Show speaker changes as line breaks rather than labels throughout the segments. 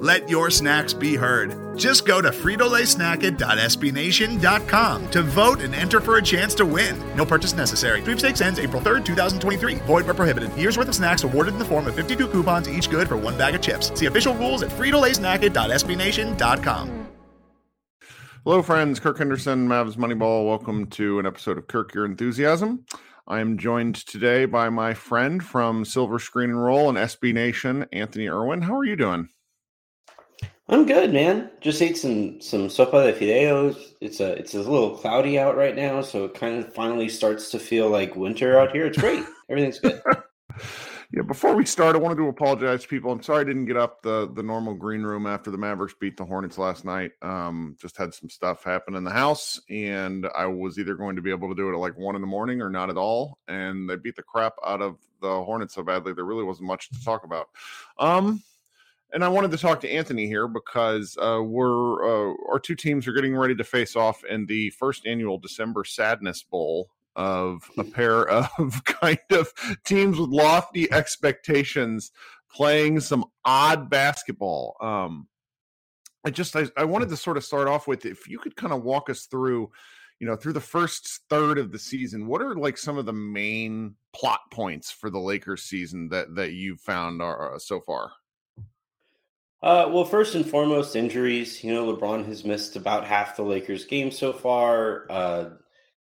Let your snacks be heard. Just go to fritolaysnacket.sbnation.com to vote and enter for a chance to win. No purchase necessary. Sweepstakes ends April 3rd, 2023. Void where prohibited. Year's worth of snacks awarded in the form of 52 coupons, each good for one bag of chips. See official rules at fritolaysnacket.sbnation.com.
Hello, friends. Kirk Henderson, Mavs Moneyball. Welcome to an episode of Kirk Your Enthusiasm. I am joined today by my friend from Silver Screen and Roll and SB Nation, Anthony Irwin. How are you doing?
I'm good, man. Just ate some some sopa de fideos. It's a it's a little cloudy out right now, so it kind of finally starts to feel like winter out here. It's great. Everything's good.
yeah. Before we start, I wanted to apologize to people. I'm sorry I didn't get up the the normal green room after the Mavericks beat the Hornets last night. Um, just had some stuff happen in the house, and I was either going to be able to do it at like one in the morning or not at all. And they beat the crap out of the Hornets so badly there really wasn't much to talk about. Um and I wanted to talk to Anthony here because uh, we're uh, our two teams are getting ready to face off in the first annual December Sadness Bowl of a pair of kind of teams with lofty expectations playing some odd basketball. Um, I just I, I wanted to sort of start off with if you could kind of walk us through you know through the first third of the season what are like some of the main plot points for the lakers season that that you've found are, uh, so far
uh, well, first and foremost, injuries. You know, LeBron has missed about half the Lakers' games so far. Uh,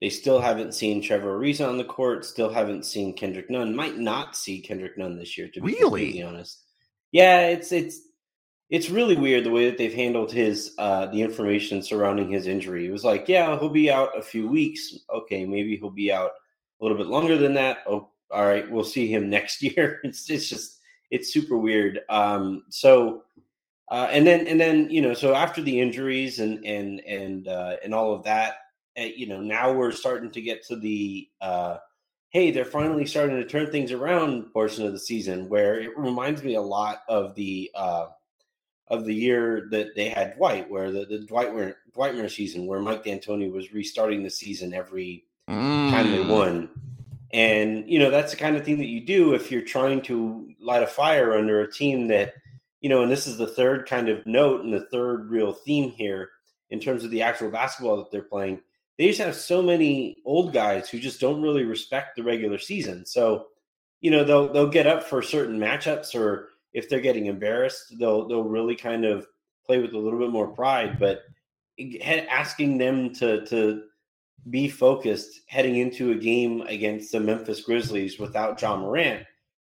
they still haven't seen Trevor Ariza on the court. Still haven't seen Kendrick Nunn. Might not see Kendrick Nunn this year, to be really? honest. Yeah, it's it's it's really weird the way that they've handled his uh, the information surrounding his injury. It was like, yeah, he'll be out a few weeks. Okay, maybe he'll be out a little bit longer than that. Oh, all right, we'll see him next year. It's it's just it's super weird. Um, so uh, and then and then you know so after the injuries and and and uh, and all of that, uh, you know now we're starting to get to the uh, hey they're finally starting to turn things around portion of the season where it reminds me a lot of the uh, of the year that they had Dwight, where the, the Dwight Dwightmare season, where Mike D'Antoni was restarting the season every mm. time they mm. won. And you know that's the kind of thing that you do if you're trying to light a fire under a team that you know, and this is the third kind of note and the third real theme here in terms of the actual basketball that they're playing. They just have so many old guys who just don't really respect the regular season. So, you know, they'll they'll get up for certain matchups, or if they're getting embarrassed, they'll they'll really kind of play with a little bit more pride. But asking them to to be focused heading into a game against the Memphis Grizzlies without Ja Morant,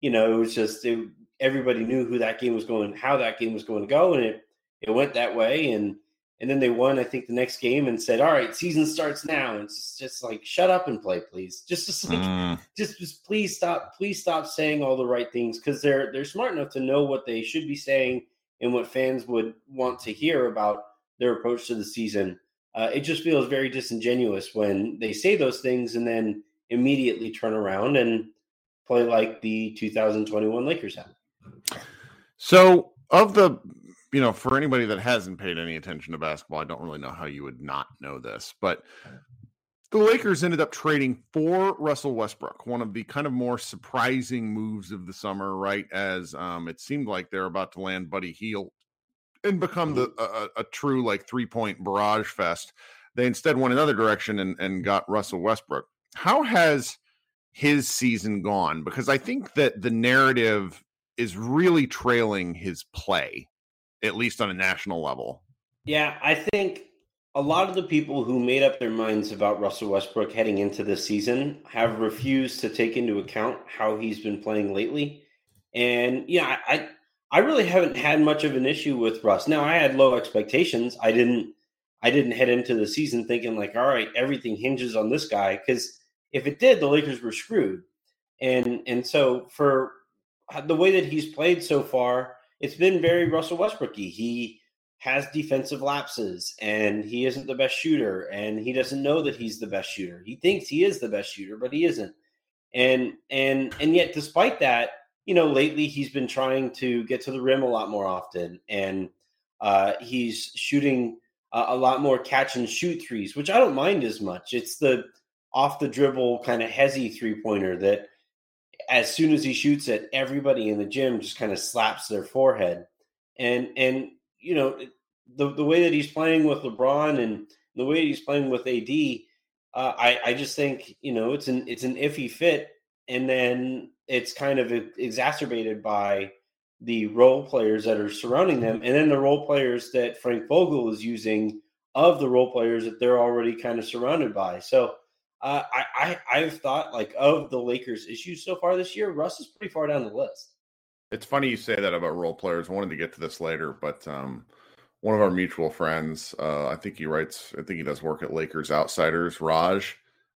you know, it was just it, everybody knew who that game was going, how that game was going to go, and it it went that way. And and then they won, I think, the next game and said, "All right, season starts now." And it's just like, shut up and play, please. Just just like, mm. just just please stop, please stop saying all the right things because they're they're smart enough to know what they should be saying and what fans would want to hear about their approach to the season. uh, it just feels very disingenuous when they say those things and then immediately turn around and play like the 2021 Lakers have.
So, of the, you know, for anybody that hasn't paid any attention to basketball, I don't really know how you would not know this, but the Lakers ended up trading for Russell Westbrook, one of the kind of more surprising moves of the summer, right? As um, it seemed like they're about to land Buddy Hield and become the mm-hmm. a, a true like three point barrage fest. They instead went another direction and, and got Russell Westbrook. How has his season gone? Because I think that the narrative is really trailing his play, at least on a national level.
Yeah, I think a lot of the people who made up their minds about Russell Westbrook heading into this season have refused to take into account how he's been playing lately. And yeah, I I really haven't had much of an issue with Russ. Now I had low expectations. I didn't I didn't head into the season thinking like, all right, everything hinges on this guy because if it did, the Lakers were screwed. And and so for the way that he's played so far, it's been very Russell Westbrooky. He has defensive lapses and he isn't the best shooter and he doesn't know that he's the best shooter. He thinks he is the best shooter, but he isn't. And and and yet despite that, you know, lately he's been trying to get to the rim a lot more often and uh, he's shooting a, a lot more catch and shoot threes, which I don't mind as much. It's the off the dribble kind of hezzy three pointer that as soon as he shoots it, everybody in the gym just kind of slaps their forehead. And and you know, the the way that he's playing with LeBron and the way he's playing with AD, uh, I I just think you know it's an it's an iffy fit, and then it's kind of exacerbated by the role players that are surrounding them, and then the role players that Frank Vogel is using of the role players that they're already kind of surrounded by. So. Uh, I, I I've thought like of the Lakers' issues so far this year, Russ is pretty far down the list.
It's funny you say that about role players. I wanted to get to this later, but um, one of our mutual friends, uh, I think he writes, I think he does work at Lakers Outsiders, Raj.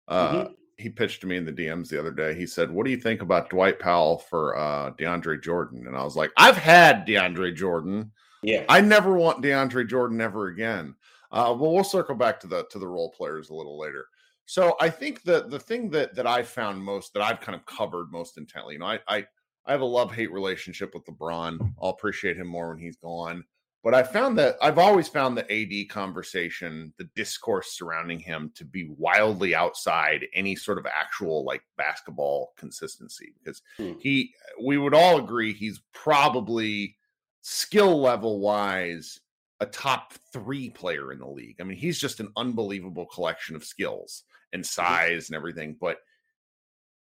Uh, mm-hmm. He pitched to me in the DMs the other day. He said, What do you think about Dwight Powell for uh, DeAndre Jordan? And I was like, I've had DeAndre Jordan.
Yeah.
I never want DeAndre Jordan ever again. Uh, but we'll circle back to the to the role players a little later. So I think that the thing that that I found most that I've kind of covered most intently, you know, I I, I have a love hate relationship with LeBron. I'll appreciate him more when he's gone. But I found that I've always found the AD conversation, the discourse surrounding him to be wildly outside any sort of actual like basketball consistency because hmm. he, we would all agree he's probably skill level wise a top three player in the league. I mean, he's just an unbelievable collection of skills and size and everything. But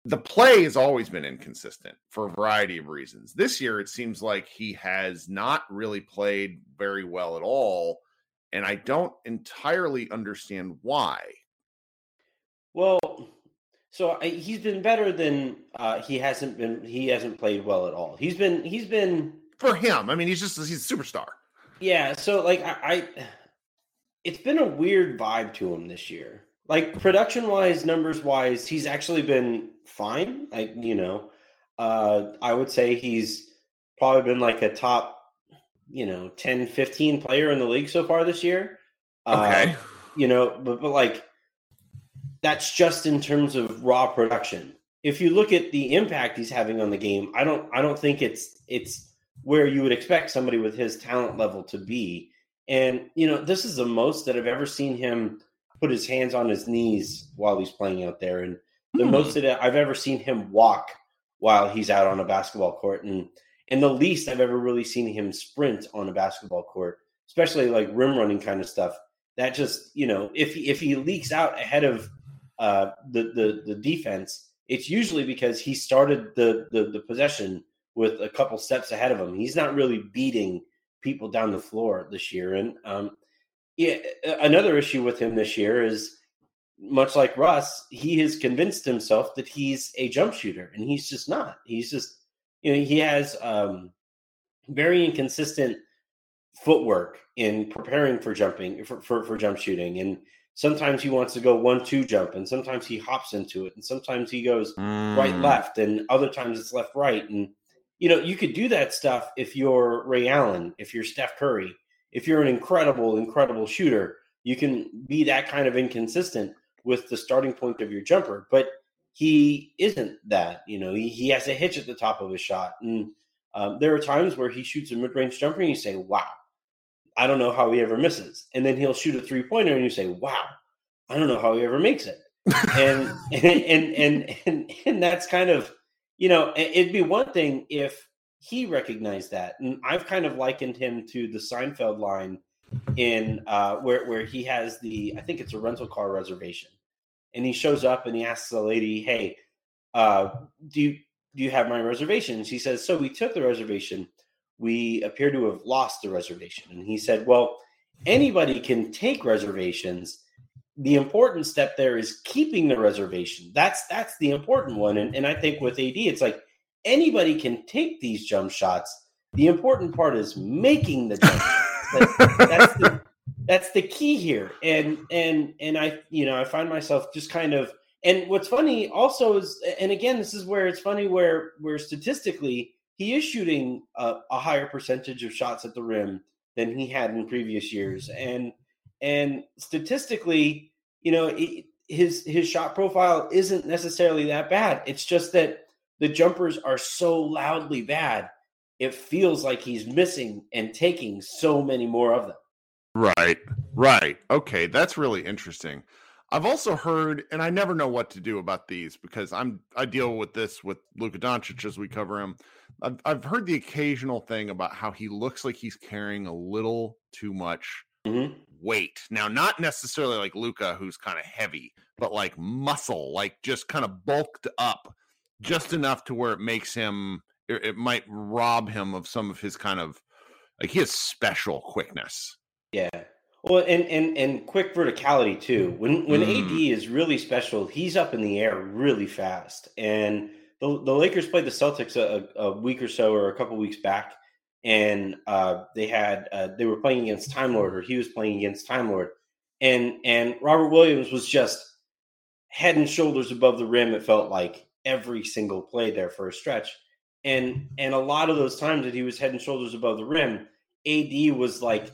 the play has always been inconsistent for a variety of reasons. This year, it seems like he has not really played very well at all. And I don't entirely understand why.
Well, so I, he's been better than uh, he hasn't been. He hasn't played well at all. He's been. He's been
for him. I mean, he's just he's a superstar.
Yeah. So like I, I it's been a weird vibe to him this year. Like production wise, numbers wise, he's actually been fine. Like, you know, uh, I would say he's probably been like a top, you know, 10, 15 player in the league so far this year.
Okay.
Uh, you know, but, but like that's just in terms of raw production. If you look at the impact he's having on the game, I don't I don't think it's it's where you would expect somebody with his talent level to be. And you know, this is the most that I've ever seen him put his hands on his knees while he's playing out there. And the hmm. most that I've ever seen him walk while he's out on a basketball court, and and the least I've ever really seen him sprint on a basketball court, especially like rim running kind of stuff. That just you know, if he, if he leaks out ahead of uh, the the the defense, it's usually because he started the, the the possession with a couple steps ahead of him. He's not really beating people down the floor this year, and um, yeah, another issue with him this year is much like Russ, he has convinced himself that he's a jump shooter, and he's just not. He's just, you know, he has um, very inconsistent footwork in preparing for jumping for, for, for jump shooting, and sometimes he wants to go one-two jump, and sometimes he hops into it, and sometimes he goes mm. right left, and other times it's left right, and you know, you could do that stuff if you're Ray Allen, if you're Steph Curry, if you're an incredible, incredible shooter you can be that kind of inconsistent with the starting point of your jumper. But he isn't that. You know, he, he has a hitch at the top of his shot. And um, there are times where he shoots a mid range jumper and you say, wow, I don't know how he ever misses. And then he'll shoot a three pointer and you say, wow, I don't know how he ever makes it. and, and, and, and, and, and that's kind of, you know, it'd be one thing if he recognized that. And I've kind of likened him to the Seinfeld line in uh, where, where he has the, I think it's a rental car reservation and he shows up and he asks the lady, "Hey, uh, do you do you have my reservation?" She says, "So we took the reservation. We appear to have lost the reservation." And he said, "Well, anybody can take reservations. The important step there is keeping the reservation. That's that's the important one. And, and I think with AD, it's like anybody can take these jump shots. The important part is making the jump shots. That, that's the that's the key here and and and i you know i find myself just kind of and what's funny also is and again this is where it's funny where where statistically he is shooting a, a higher percentage of shots at the rim than he had in previous years and and statistically you know it, his his shot profile isn't necessarily that bad it's just that the jumpers are so loudly bad it feels like he's missing and taking so many more of them
Right, right. Okay, that's really interesting. I've also heard, and I never know what to do about these because I'm I deal with this with Luka Doncic as we cover him. I've, I've heard the occasional thing about how he looks like he's carrying a little too much mm-hmm. Weight. Now, not necessarily like Luka, who's kind of heavy, but like muscle, like just kind of bulked up, just enough to where it makes him. It, it might rob him of some of his kind of like he has special quickness
yeah. Well, and and and quick verticality too. When when mm. AD is really special, he's up in the air really fast. And the the Lakers played the Celtics a, a week or so or a couple weeks back, and uh, they had uh, they were playing against Time Lord, or he was playing against Time Lord, and and Robert Williams was just head and shoulders above the rim. It felt like every single play there for a stretch, and and a lot of those times that he was head and shoulders above the rim, AD was like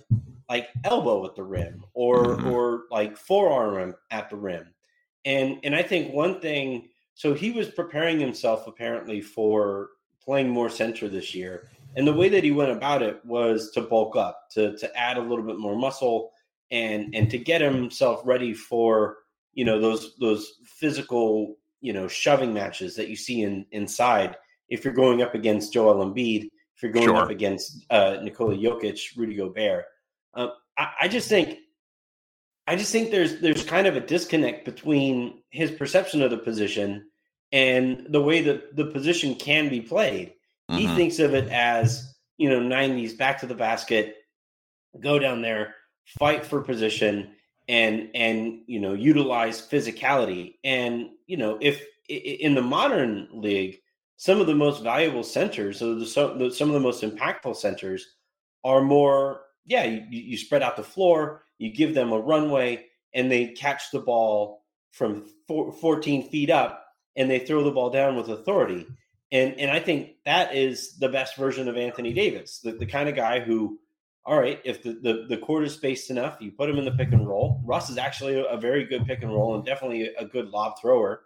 like elbow at the rim or mm-hmm. or like forearm at the rim. And and I think one thing so he was preparing himself apparently for playing more center this year. And the way that he went about it was to bulk up, to to add a little bit more muscle and and to get himself ready for, you know, those those physical, you know, shoving matches that you see in inside if you're going up against Joel Embiid, if you're going sure. up against uh, Nikola Jokic, Rudy Gobert. Uh, I, I just think I just think there's there's kind of a disconnect between his perception of the position and the way that the position can be played. Mm-hmm. He thinks of it as, you know, 90s back to the basket, go down there, fight for position and and you know, utilize physicality. And, you know, if in the modern league, some of the most valuable centers, so the, some of the most impactful centers are more yeah, you, you spread out the floor, you give them a runway, and they catch the ball from four, 14 feet up and they throw the ball down with authority. And and I think that is the best version of Anthony Davis, the, the kind of guy who, all right, if the, the, the court is spaced enough, you put him in the pick and roll. Russ is actually a, a very good pick and roll and definitely a, a good lob thrower.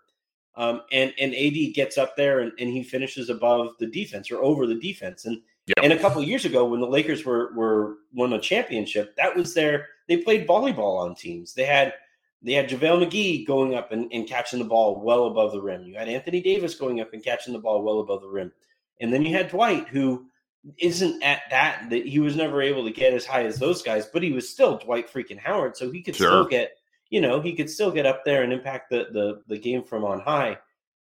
Um, and and AD gets up there and, and he finishes above the defense or over the defense. And Yep. And a couple years ago, when the Lakers were were won a championship, that was their they played volleyball on teams. They had they had JaVale McGee going up and, and catching the ball well above the rim. You had Anthony Davis going up and catching the ball well above the rim. And then you had Dwight, who isn't at that that he was never able to get as high as those guys, but he was still Dwight freaking Howard, so he could sure. still get you know he could still get up there and impact the the the game from on high.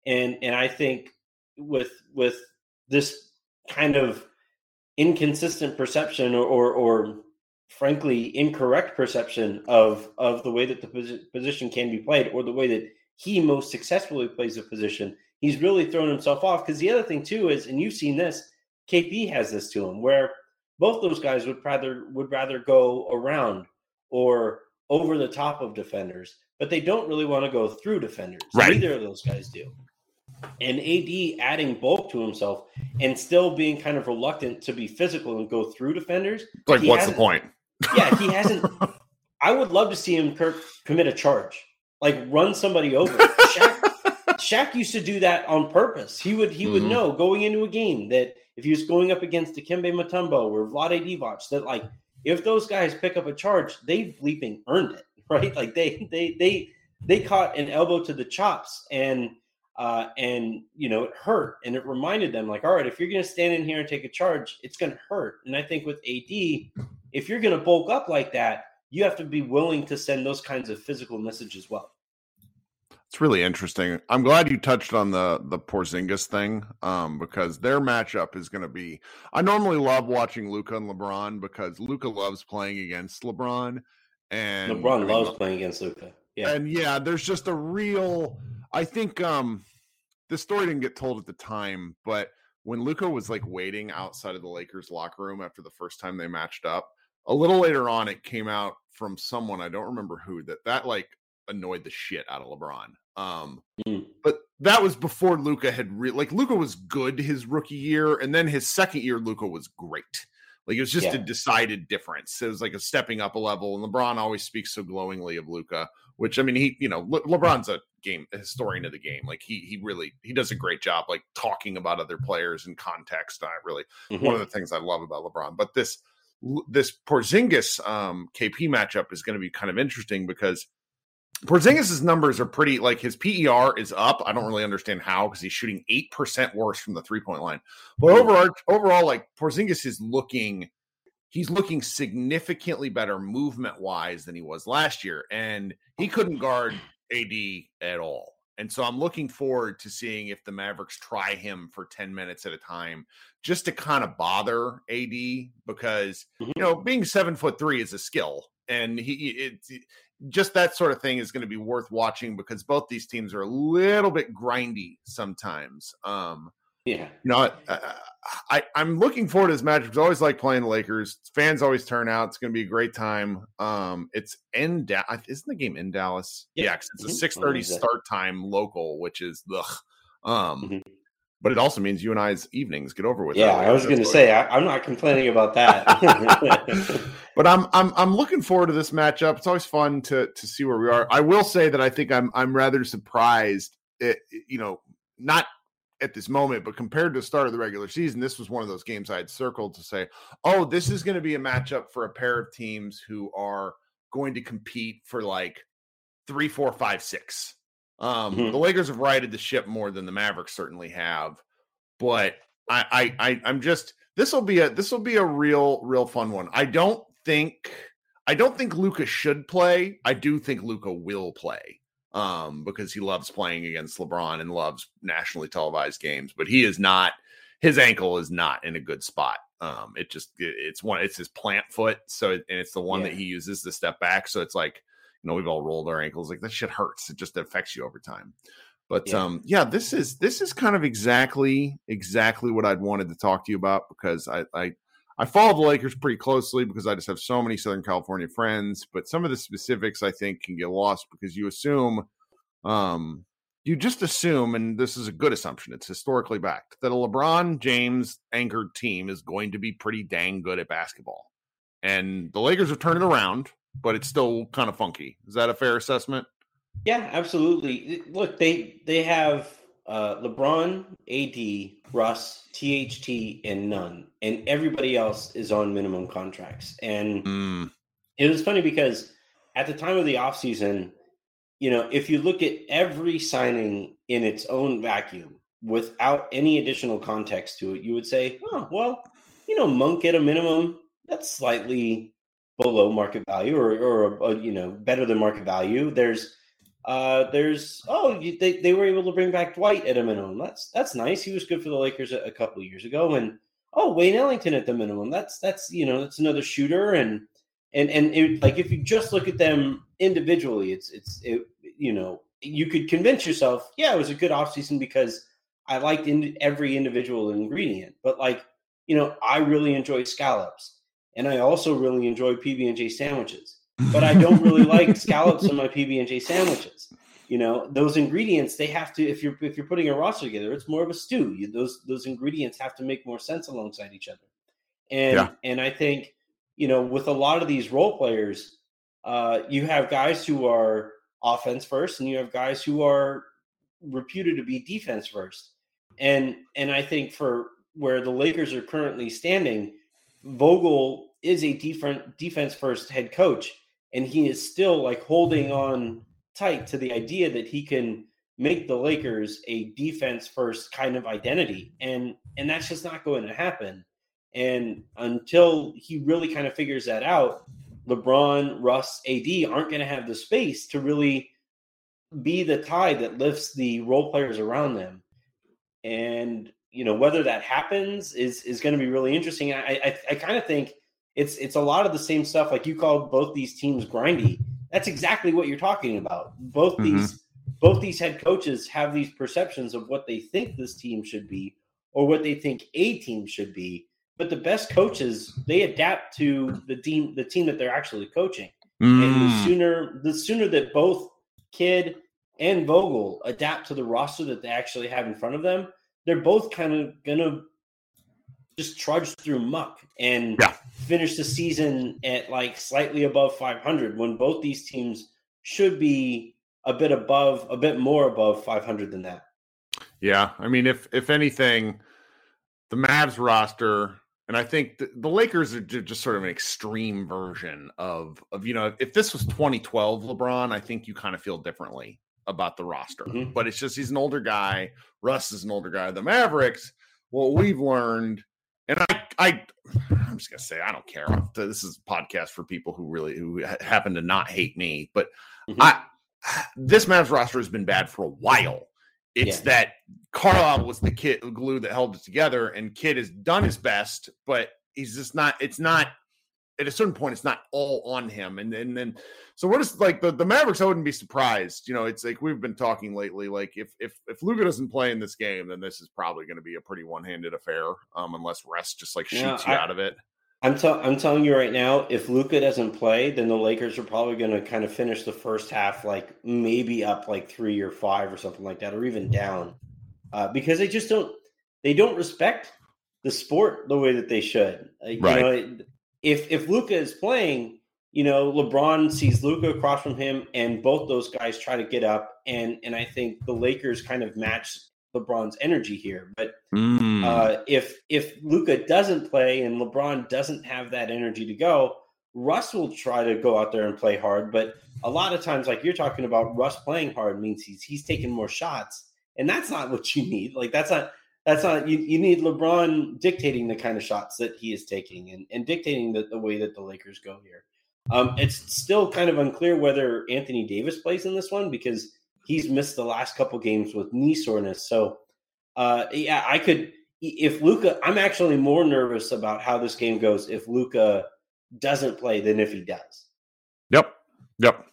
And and I think with with this kind of inconsistent perception or, or, or frankly incorrect perception of of the way that the position can be played or the way that he most successfully plays a position he's really thrown himself off because the other thing too is and you've seen this kp has this to him where both those guys would rather would rather go around or over the top of defenders but they don't really want to go through defenders right. neither of those guys do and AD adding bulk to himself and still being kind of reluctant to be physical and go through defenders.
Like, what's the point?
Yeah, he hasn't. I would love to see him commit a charge, like run somebody over. Shaq, Shaq used to do that on purpose. He would he would mm-hmm. know going into a game that if he was going up against Dikembe Mutombo or Vlade Divac, that like if those guys pick up a charge, they've bleeping earned it, right? Like they they they they caught an elbow to the chops and uh, and you know it hurt and it reminded them like all right if you're going to stand in here and take a charge it's going to hurt and i think with ad if you're going to bulk up like that you have to be willing to send those kinds of physical messages well
it's really interesting i'm glad you touched on the the porzingis thing um, because their matchup is going to be i normally love watching Luka and lebron because Luka loves playing against lebron and
lebron I mean, loves playing against Luka.
yeah and yeah there's just a real I think um the story didn't get told at the time, but when Luka was like waiting outside of the Lakers locker room after the first time they matched up, a little later on it came out from someone I don't remember who that that like annoyed the shit out of LeBron. Um mm. but that was before Luka had re- like Luka was good his rookie year and then his second year Luka was great. Like it was just yeah. a decided difference. It was like a stepping up a level and LeBron always speaks so glowingly of Luka, which I mean he, you know, Le- LeBron's a game a historian of the game. Like he he really he does a great job like talking about other players in context. I really mm-hmm. one of the things I love about LeBron. But this this Porzingis um, KP matchup is going to be kind of interesting because Porzingis's numbers are pretty like his PER is up. I don't really understand how because he's shooting eight percent worse from the three point line. But overall, overall, like Porzingis is looking, he's looking significantly better movement wise than he was last year, and he couldn't guard AD at all. And so I'm looking forward to seeing if the Mavericks try him for 10 minutes at a time just to kind of bother AD because, mm-hmm. you know, being seven foot three is a skill. And he, it's just that sort of thing is going to be worth watching because both these teams are a little bit grindy sometimes. Um,
yeah.
You know, I, I, am looking forward to this match because I always like playing the Lakers. Fans always turn out. It's going to be a great time. Um, it's in Dallas. Isn't the game in Dallas? Yeah, yeah it's a 6:30 mm-hmm. start time local, which is the. Um, mm-hmm. but it also means you and I's evenings get over with.
Yeah, I was going to say I, am not complaining about that.
but I'm I'm I'm looking forward to this matchup. It's always fun to to see where we are. I will say that I think I'm I'm rather surprised. It, you know, not at this moment, but compared to the start of the regular season, this was one of those games I had circled to say, oh, this is going to be a matchup for a pair of teams who are going to compete for like three, four, five, six. Um, mm-hmm. The Lakers have righted the ship more than the Mavericks certainly have, but I, I, I I'm just this will be a this will be a real, real fun one. I don't think I don't think Luka should play. I do think Luka will play um, because he loves playing against LeBron and loves nationally televised games. But he is not his ankle is not in a good spot. Um, it just it, it's one it's his plant foot, so it, and it's the one yeah. that he uses to step back. So it's like you know we've all rolled our ankles like that shit hurts. It just affects you over time. But yeah. um, yeah, this is this is kind of exactly exactly what I'd wanted to talk to you about because I I I follow the Lakers pretty closely because I just have so many Southern California friends. But some of the specifics I think can get lost because you assume, um, you just assume, and this is a good assumption, it's historically backed, that a LeBron James anchored team is going to be pretty dang good at basketball. And the Lakers have turned it around, but it's still kind of funky. Is that a fair assessment?
Yeah, absolutely. Look, they they have uh, LeBron, AD, Russ, THT, and none, and everybody else is on minimum contracts. And mm. it was funny because at the time of the offseason, you know, if you look at every signing in its own vacuum without any additional context to it, you would say, oh, well, you know, Monk at a minimum, that's slightly below market value or, or, or you know, better than market value. There's uh, there's oh they, they were able to bring back Dwight at a minimum. That's that's nice. He was good for the Lakers a, a couple years ago. And oh Wayne Ellington at the minimum. That's that's you know that's another shooter. And and and it, like if you just look at them individually, it's it's it, you know you could convince yourself, yeah, it was a good offseason because I liked in, every individual ingredient. But like you know, I really enjoy scallops, and I also really enjoy PB and J sandwiches but I don't really like scallops in my PB and J sandwiches. You know, those ingredients they have to if you're if you're putting a roster together, it's more of a stew. You, those those ingredients have to make more sense alongside each other. And yeah. and I think you know with a lot of these role players, uh, you have guys who are offense first, and you have guys who are reputed to be defense first. And and I think for where the Lakers are currently standing, Vogel is a different defense first head coach, and he is still like holding mm-hmm. on tight to the idea that he can make the Lakers a defense first kind of identity. And and that's just not going to happen. And until he really kind of figures that out, LeBron, Russ, AD aren't going to have the space to really be the tide that lifts the role players around them. And you know whether that happens is is going to be really interesting. I I, I kind of think it's it's a lot of the same stuff. Like you called both these teams grindy. That's exactly what you're talking about. Both mm-hmm. these both these head coaches have these perceptions of what they think this team should be or what they think a team should be. But the best coaches they adapt to the team the team that they're actually coaching. Mm. And the mm. sooner the sooner that both Kidd and Vogel adapt to the roster that they actually have in front of them, they're both kind of gonna just trudge through muck and yeah. finish the season at like slightly above 500 when both these teams should be a bit above, a bit more above 500 than that.
Yeah, I mean, if if anything, the Mavs roster, and I think the, the Lakers are just sort of an extreme version of of you know, if this was 2012 LeBron, I think you kind of feel differently about the roster. Mm-hmm. But it's just he's an older guy. Russ is an older guy. The Mavericks, what we've learned, I, I'm just gonna say I don't care. This is a podcast for people who really who happen to not hate me, but mm-hmm. I, this Mavs roster has been bad for a while. It's yeah. that Carlisle was the kid glue that held it together, and Kidd has done his best, but he's just not. It's not at a certain point, it's not all on him. And, and then, so what is like the, the Mavericks? I wouldn't be surprised. You know, it's like we've been talking lately. Like if if if Luka doesn't play in this game, then this is probably going to be a pretty one handed affair. Um, unless Russ just like shoots yeah, you out of it.
I'm, t- I'm telling you right now, if Luka doesn't play, then the Lakers are probably going to kind of finish the first half like maybe up like three or five or something like that, or even down, uh, because they just don't they don't respect the sport the way that they should. Uh, you right. know, if if Luka is playing, you know, LeBron sees Luka across from him, and both those guys try to get up, and and I think the Lakers kind of match LeBron's energy here. But mm. uh, if if Luka doesn't play and LeBron doesn't have that energy to go, Russ will try to go out there and play hard. But a lot of times, like you're talking about, Russ playing hard means he's he's taking more shots, and that's not what you need. Like that's not that's not you, you need LeBron dictating the kind of shots that he is taking and, and dictating the, the way that the Lakers go here. Um, it's still kind of unclear whether Anthony Davis plays in this one because he's missed the last couple games with knee soreness. So, uh, yeah, I could if Luka I'm actually more nervous about how this game goes if Luka doesn't play than if he does.
Yep, yep.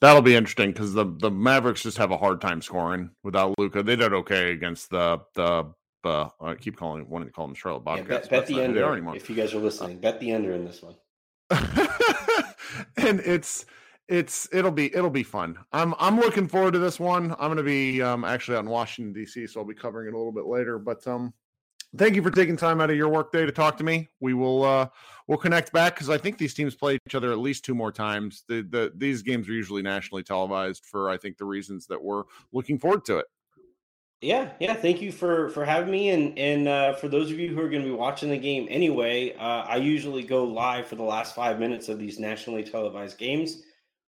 That'll be interesting because the the Mavericks just have a hard time scoring without Luka. They did okay against the the uh, I keep calling wanting to call them Charlotte Bobcats. Yeah,
bet, bet the under if you guys are listening. Bet the under in this one.
and it's it's it'll be it'll be fun. I'm I'm looking forward to this one. I'm going to be um, actually out in Washington D.C., so I'll be covering it a little bit later. But um, thank you for taking time out of your workday to talk to me. We will uh, we'll connect back because I think these teams play each other at least two more times. The, the these games are usually nationally televised for I think the reasons that we're looking forward to it.
Yeah, yeah. Thank you for for having me, and and uh, for those of you who are going to be watching the game anyway, uh, I usually go live for the last five minutes of these nationally televised games.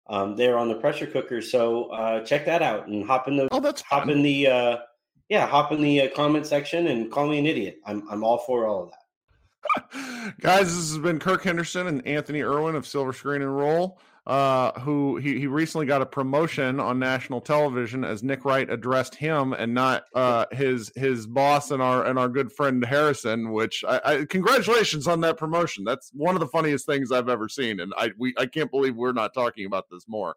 Um, they're on the pressure cooker, so uh, check that out and hop in the
oh, that's
hop
fun.
in the uh, yeah hop in the uh, comment section and call me an idiot. I'm I'm all for all of
that. Guys, this has been Kirk Henderson and Anthony Irwin of Silver Screen and Roll uh, who he, he recently got a promotion on national television as Nick Wright addressed him and not uh, his his boss and our and our good friend Harrison. Which I, I, congratulations on that promotion. That's one of the funniest things I've ever seen, and I we I can't believe we're not talking about this more.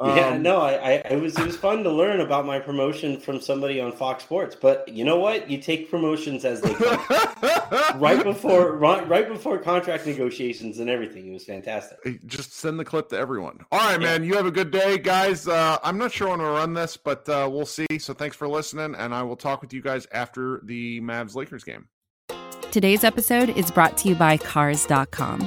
Um, yeah, no, I, I it was it was fun to learn about my promotion from somebody on Fox Sports. But you know what? You take promotions as they come. right before right, right before contract negotiations and everything. It was fantastic.
Just send the clip to everyone. All right, yeah. man. You have a good day, guys. Uh, I'm not sure when to run this, but uh, we'll see. So thanks for listening, and I will talk with you guys after the Mavs Lakers game.
Today's episode is brought to you by Cars.com.